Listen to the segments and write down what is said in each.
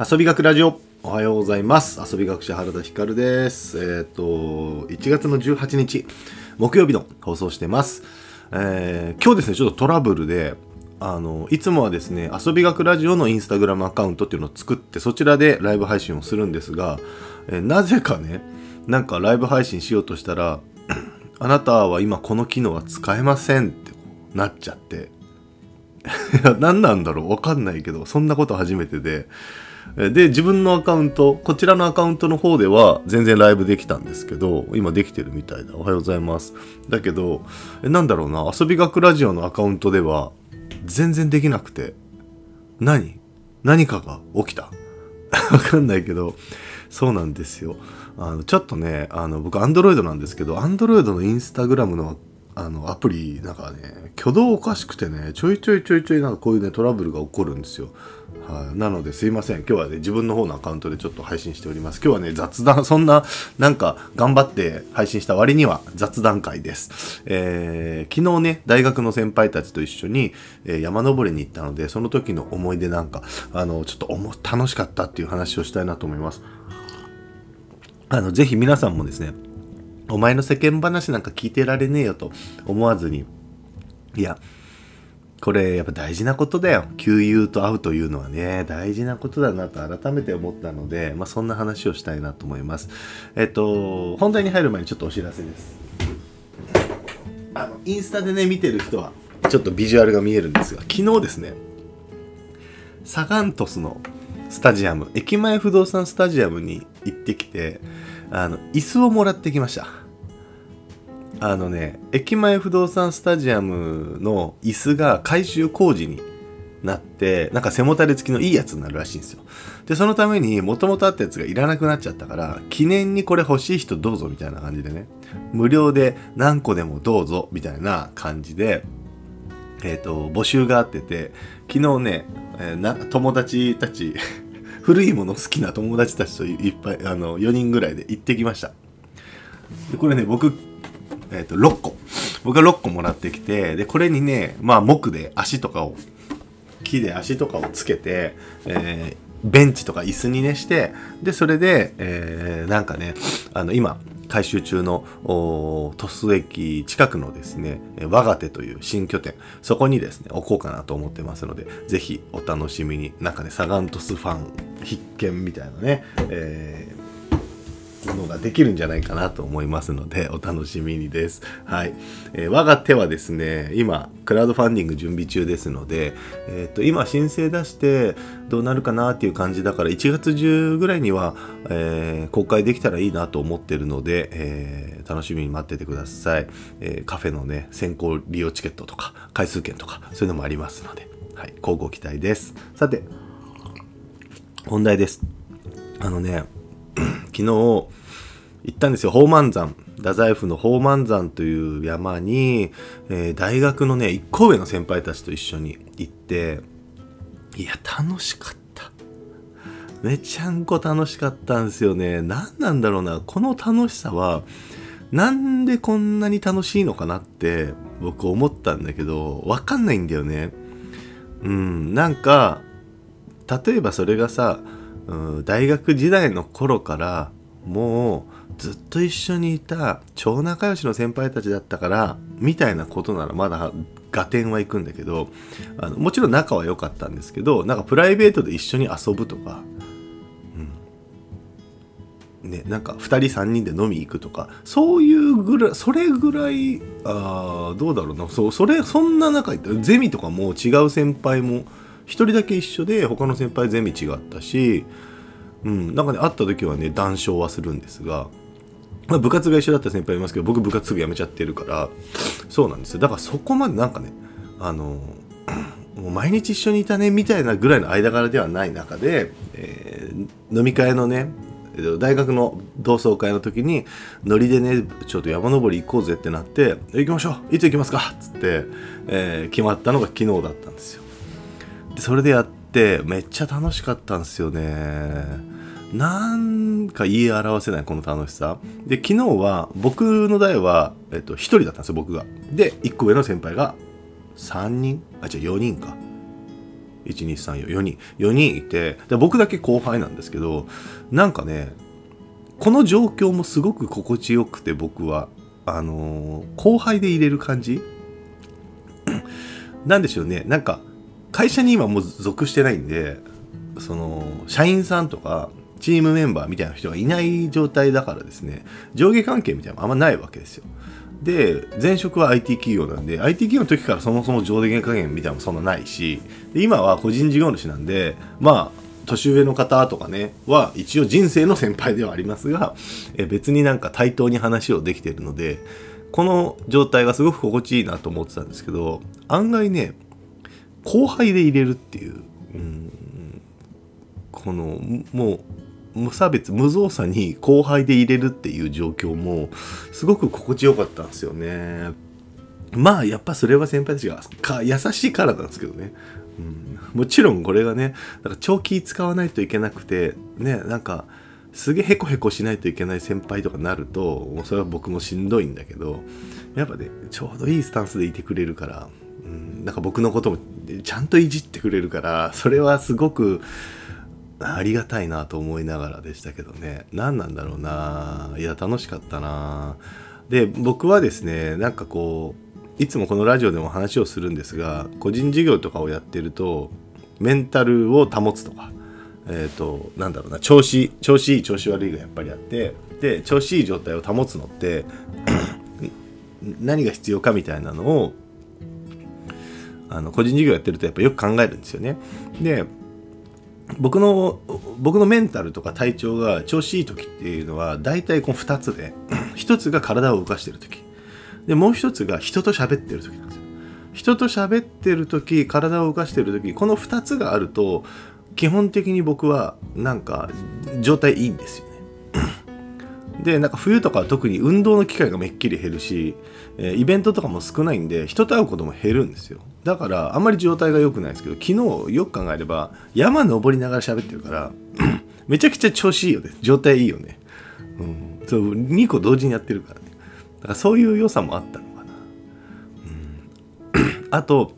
遊び学ラジオ。おはようございます。遊び学者原田光です。えっ、と1月の18日木曜日の放送してます。えー今日ですねちょっとトラブルであのいつもはですね遊び学ラジオのインスタグラムアカウントっていうのを作ってそちらでライブ配信をするんですが、えーなぜかねなんかライブ配信しようとしたら あなたは今この機能は使えませんってなっちゃって。何なんだろう？わかんないけどそんなこと初めてで。で自分のアカウントこちらのアカウントの方では全然ライブできたんですけど今できてるみたいだ。おはようございます。だけどえなんだろうな。遊び学ラジオのアカウントでは全然できなくて何？何かが起きた？わかんないけどそうなんですよ。あのちょっとねあの僕アンドロイドなんですけどアンドロイドのインスタグラムのあのアプリなんかね挙動おかしくてねちょいちょいちょいちょいなんかこういうねトラブルが起こるんですよ。はい、なのですいません。今日はね自分の方のアカウントでちょっと配信しております。今日はね雑談そんななんか頑張って配信した割には雑談会です、えー昨日ね大学の先輩たちと一緒に、えー山登りに行ったのでその時の思い出なんかあのちょっとおも楽しかったっていう話をしたいなと思います。あのぜひ皆さんもですねお前の世間話なんか聞いてられねえよと思わずに。いやこれやっぱ大事なことだよ。旧友と会うというのはね大事なことだなと改めて思ったので、まあ、そんな話をしたいなと思います。えっと本題に入る前にちょっとお知らせです。あのインスタでね見てる人はちょっとビジュアルが見えるんですが昨日ですねサガン鳥栖のスタジアム駅前不動産スタジアムに行ってきてあの椅子をもらってきました。あのね駅前不動産スタジアムの椅子が改修工事になってなんか背もたれ付きのいいやつになるらしいんですよ。でそのためにもともとあったやつがいらなくなっちゃったから記念にこれ欲しい人どうぞみたいな感じでね無料で何個でもどうぞみたいな感じでえっ、と募集があってて昨日ね、えーな友達たち古いもの好きな友達たちといっぱいあの4人ぐらいで行ってきました。でこれね僕えー、と6個。僕が6個もらってきてでこれにねまあ木で足とかを木で足とかをつけて、えーベンチとか椅子にねしてでそれで、えーなんかねあの今改修中の鳥栖駅近くのですね我が手という新拠点そこにですね置こうかなと思ってますのでぜひお楽しみに。なんかねサガン鳥栖ファン必見みたいなね、えーのができるんじゃないかなと思いますのでお楽しみにです。はい。えー我が手はですね、今、クラウドファンディング準備中ですので、えっ、と、今申請出してどうなるかなっていう感じだから、1月中ぐらいには、えー公開できたらいいなと思ってるので、えー楽しみに待っててください。えーカフェのね、先行利用チケットとか、回数券とか、そういうのもありますので、はい。交互期待です。さて、本題です。あのね、昨日行ったんですよ。宝満山。太宰府の宝満山という山に、えー大学のね1個上の先輩たちと一緒に行っていや楽しかった。めちゃんこ楽しかったんですよね。何なんだろうな。この楽しさはなんでこんなに楽しいのかなって僕思ったんだけどわかんないんだよね。うんなんか例えばそれがさ、うん、大学時代の頃からもうずっと一緒にいた超仲良しの先輩たちだったからみたいなことならまだ合点はいくんだけどあのもちろん仲は良かったんですけどなんかプライベートで一緒に遊ぶとか、うん。ね、なんか2人3人で飲み行くとかそういうぐらいそれぐらいあどうだろうな。そうそれそんな中いゼミとかも違う先輩も1人だけ一緒で他の先輩ゼミ違ったし、うん、なんかね会った時はね談笑はするんですが、まあ、部活が一緒だった先輩いますけど僕部活すぐ辞めちゃってるからそうなんですよ。だからそこまでなんかねあの もう毎日一緒にいたねみたいなぐらいの間柄ではない中で、えー飲み会のね大学の同窓会の時にノリでねちょっと山登り行こうぜってなって「行きましょういつ行きますか」っつって、えー決まったのが昨日だったんですよ。でそれでやってめっちゃ楽しかったんですよね。なんか言い表せないこの楽しさ。で昨日は僕の代は、えっと、1人だったんですよ僕が。で1個上の先輩が3人あ違う4人か。1234人。4人いてで僕だけ後輩なんですけどなんかねこの状況もすごく心地よくて僕は。あのー、後輩で入れる感じ？なんでしょうね。なんか会社に今もう属してないんでその社員さんとかチームメンバーみたいな人がいない状態だからですね上下関係みたいなのあんまないわけですよ。で前職は IT 企業なんで IT 企業の時からそもそも上下加減みたいなのもそんなないし今は個人事業主なんでまあ年上の方とかねは一応人生の先輩ではありますがえ別になんか対等に話をできているのでこの状態がすごく心地いいなと思ってたんですけど案外ね後輩で入れるっていう、うん、このもう無差別無造作に後輩で入れるっていう状況もすごく心地よかったんですよね。まあやっぱそれは先輩たちがか優しいからなんですけどね、うん、もちろんこれがねなんか長期使わないといけなくてねなんかすげえヘコヘコしないといけない先輩とかなるとそれは僕もしんどいんだけどやっぱねちょうどいいスタンスでいてくれるから、うん、なんか僕のこともちゃんといじってくれるからそれはすごくありがたいなと思いながらでしたけどね。何なんだろうな。いや楽しかったな。で僕はですねなんかこういつもこのラジオでも話をするんですが個人事業とかをやってるとメンタルを保つとかえっ、ー、となんだろうな調子調子いい調子悪いがやっぱりあってで調子いい状態を保つのって 何が必要かみたいなのをあの個人事業やってるとやっぱよく考えるんですよね。で僕の僕のメンタルとか体調が調子いい時っていうのは大体この2つで 1つが体を動かしてる時。でもう1つが人と喋ってる時なんですよ。人と喋ってる時体を動かしてる時この2つがあると基本的に僕はなんか状態いいんですよ。でなんか冬とかは特に運動の機会がめっきり減るしえイベントとかも少ないんで人と会うことも減るんですよ。だからあんまり状態が良くないですけど昨日よく考えれば山登りながら喋ってるから めちゃくちゃ調子いいよね。状態いいよね、うん、そう2個同時にやってるからね。だからそういう良さもあったのかな、うん、あと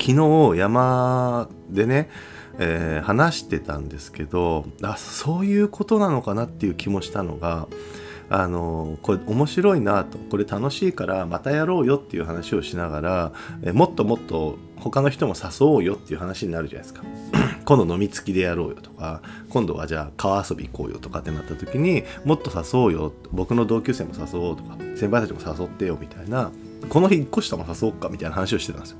昨日山でねえー、話してたんですけどあそういうことなのかなっていう気もしたのがあのこれ面白いなとこれ楽しいからまたやろうよっていう話をしながらえもっともっと他の人も誘おうよっていう話になるじゃないですか。今度飲み付きでやろうよとか今度はじゃあ川遊び行こうよとかってなった時にもっと誘おうよ僕の同級生も誘おうとか先輩たちも誘ってよみたいなこの日1個下も誘おうかみたいな話をしてたんですよ。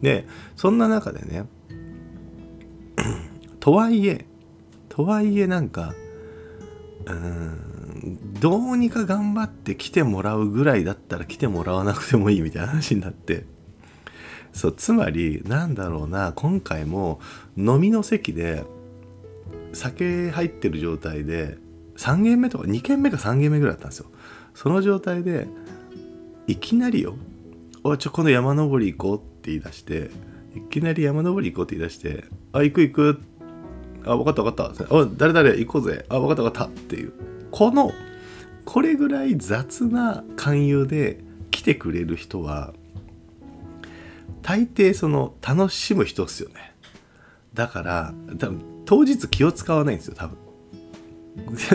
でそんな中でねとはいえとはいえなんかうーんどうにか頑張って来てもらうぐらいだったら来てもらわなくてもいいみたいな話になって。そうつまりなんだろうな今回も飲みの席で酒入ってる状態で3軒目とか2軒目か3軒目ぐらいだったんですよ。その状態でいきなりよ「おちょこの山登り行こう」って言い出していきなり山登り行こうって言い出して「あ行く行く」ってあ分かった分かった。お誰々行こうぜ。あ分かった分かった。っていう。このこれぐらい雑な勧誘で来てくれる人は大抵その楽しむ人っすよね。だから多分当日気を使わないんですよ多分。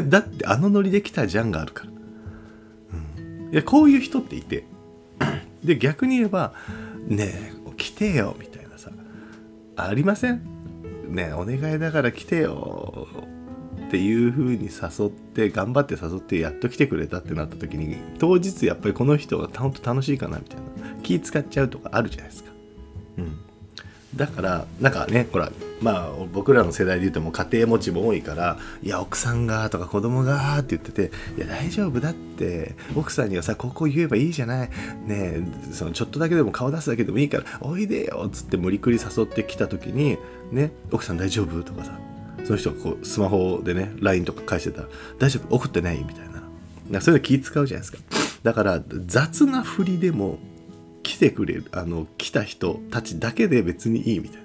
だってあのノリで来たじゃんがあるから、うん、いやこういう人っていて。で逆に言えばねえ来てよみたいなさ。ありません？ねお願いだから来てよっていう風に誘って頑張って誘ってやっと来てくれたってなった時に当日やっぱりこの人がほんと楽しいかなみたいな気使っちゃうとかあるじゃないですか。うん、だからなんかねほらまあ僕らの世代で言うとも家庭持ちも多いから「いや奥さんが」とか「子供が」って言ってて「いや大丈夫だって奥さんにはさここ言えばいいじゃないねそのちょっとだけでも顔出すだけでもいいからおいでよ」っつって無理くり誘ってきた時に「ね奥さん大丈夫?」とかさその人がこうスマホでね LINE とか返してたら「大丈夫送ってない?」みたいなそういうの気使うじゃないですかだから雑な振りでも来てくれるあの来た人たちだけで別にいいみたいな。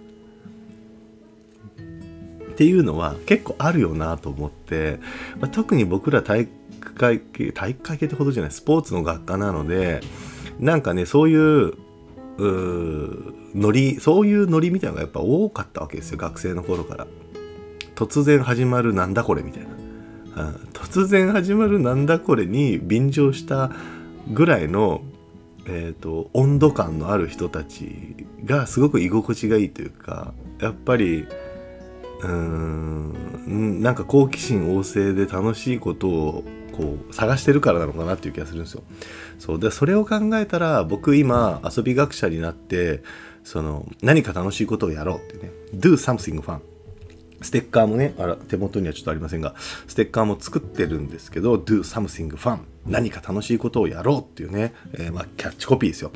っていうのは結構あるよなと思って、まあ、特に僕ら体育会系体育会系ってことじゃないスポーツの学科なのでなんかねそういううノリそういうノリみたいなのがやっぱ多かったわけですよ学生の頃から。突然始まるなんだこれみたいな、突然始まるなんだこれに便乗したぐらいのえーと、温度感のある人たちがすごく居心地がいいというかやっぱりうーんなんか好奇心旺盛で楽しいことをこう探してるからなのかなっていう気がするんですよ。そうでそれを考えたら僕今遊び学者になってその何か楽しいことをやろうってね Do something fun ステッカーもねあら手元にはちょっとありませんがステッカーも作ってるんですけど Do something fun 何か楽しいことをやろうっていうね、えー、まあ、キャッチコピーですよ、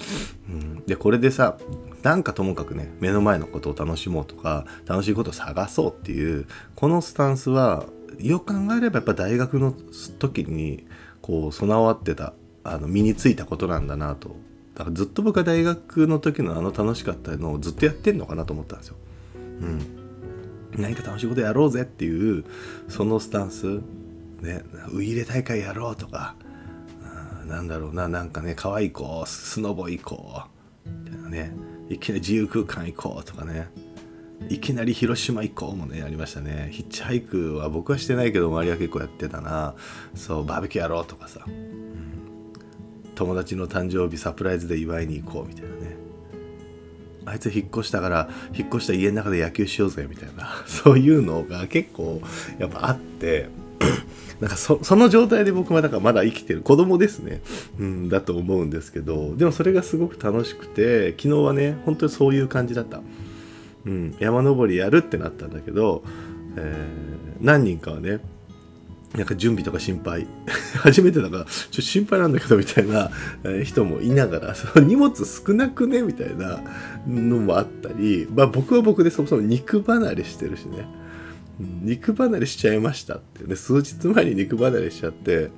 うん、でこれでさなんかともかくね目の前のことを楽しもうとか楽しいことを探そうっていうこのスタンスはよく考えればやっぱ大学の時にこう備わってたあの身についたことなんだなと。だからずっと僕は大学の時のあの楽しかったのをずっとやってんのかなと思ったんですよ。うん、何か楽しいことやろうぜっていうそのスタンス、ね、ウイイレ大会やろうとか、うん、なんだろうななんかね可愛い子スノボ行こうみたいなねいきなり自由空間行こうとかねいきなり広島行こうもねありましたね。ヒッチハイクは僕はしてないけど周りは結構やってたな。そうバーベキューやろうとかさ、うん、友達の誕生日サプライズで祝いに行こうみたいなね。あいつ引っ越したから引っ越した家の中で野球しようぜみたいな そういうのが結構やっぱあって なんかその状態で僕はだからまだ生きてる子供ですね、うん、だと思うんですけどでもそれがすごく楽しくて昨日はね本当にそういう感じだった。うん、山登りやるってなったんだけど、えー、何人かはねなんか準備とか心配。初めてだからちょっと心配なんだけどみたいな人もいながらその荷物少なくねみたいなのもあったり、まあ、僕は僕でそもそも肉離れしてるしね、肉離れしちゃいましたってね数日前に肉離れしちゃって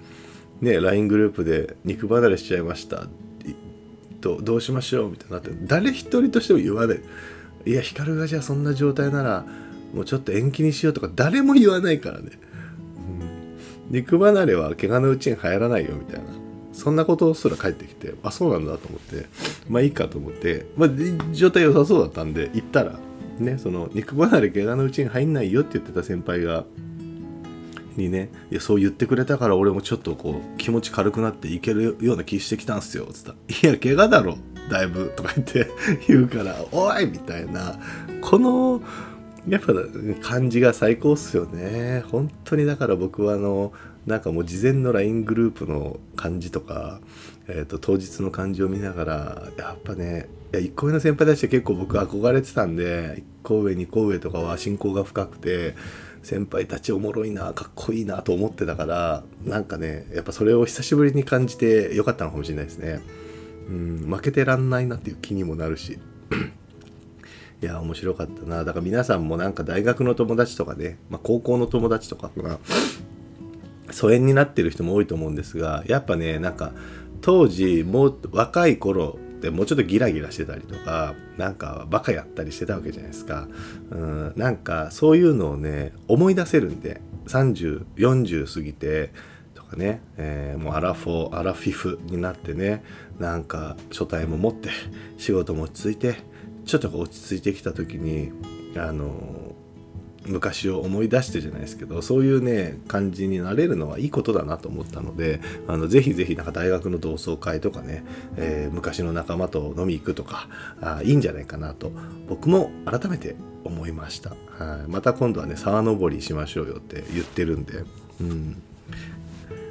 ね LINE グループで肉離れしちゃいましたどどうしましょうみたいになって誰一人としても言わない。いや光がじゃあそんな状態ならもうちょっと延期にしようとか誰も言わないからね、肉離れは怪我のうちに流行らないよみたいなそんなことすら帰ってきてあそうなんだと思ってまあいいかと思って、まあ、状態良さそうだったんで行ったらねその肉離れ怪我のうちに入んないよって言ってた先輩がにねいやそう言ってくれたから俺もちょっとこう気持ち軽くなっていけるような気してきたんすよつったいや怪我だろだいぶとか言って言うから「おい!」みたいなこのやっぱ感じが最高っすよね本当にだから僕はあのなんかもう事前の LINE グループの感じとか、えーと、当日の感じを見ながらやっぱねいや1個上の先輩たちは結構僕憧れてたんで1個上2個上とかは親交が深くて先輩たちおもろいなかっこいいなと思ってたからなんかねやっぱそれを久しぶりに感じてよかったのかもしれないですね。うん負けてらんないなっていう気にもなるしいや面白かったな。だから皆さんもなんか大学の友達とかね、まあ、高校の友達とかが疎遠になってる人も多いと思うんですがやっぱねなんか当時もう若い頃ってもうちょっとギラギラしてたりとかなんかバカやったりしてたわけじゃないですか。うんなんかそういうのをね思い出せるんで3040過ぎてとかね、えー、もうアラフォーアラフィフになってねなんか書体も持って仕事も落ち着いてちょっと落ち着いてきた時にあの昔を思い出してじゃないですけどそういうね感じになれるのはいいことだなと思ったのであのぜひぜひなんか大学の同窓会とかね、えー、昔の仲間と飲み行くとかあいいんじゃないかなと僕も改めて思いました、はい、また今度はね沢登りしましょうよって言ってるんでうん。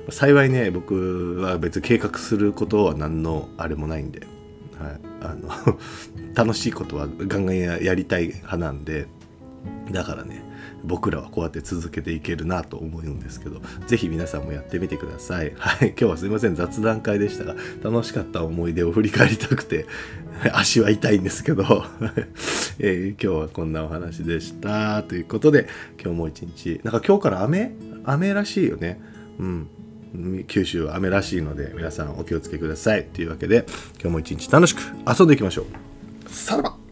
幸いね僕は別計画することは何のあれもないんで、はい、あの楽しいことはガンガンやりたい派なんでだからね僕らはこうやって続けていけるなと思うんですけど是非皆さんもやってみてください。はい今日はすいません雑談会でしたが楽しかった思い出を振り返りたくて 足は痛いんですけど えー、今日はこんなお話でした。ということで今日も一日なんか今日から雨？雨らしいよね。うん。九州は雨らしいので皆さんお気をつけください。というわけで今日も一日楽しく遊んでいきましょう。さらば。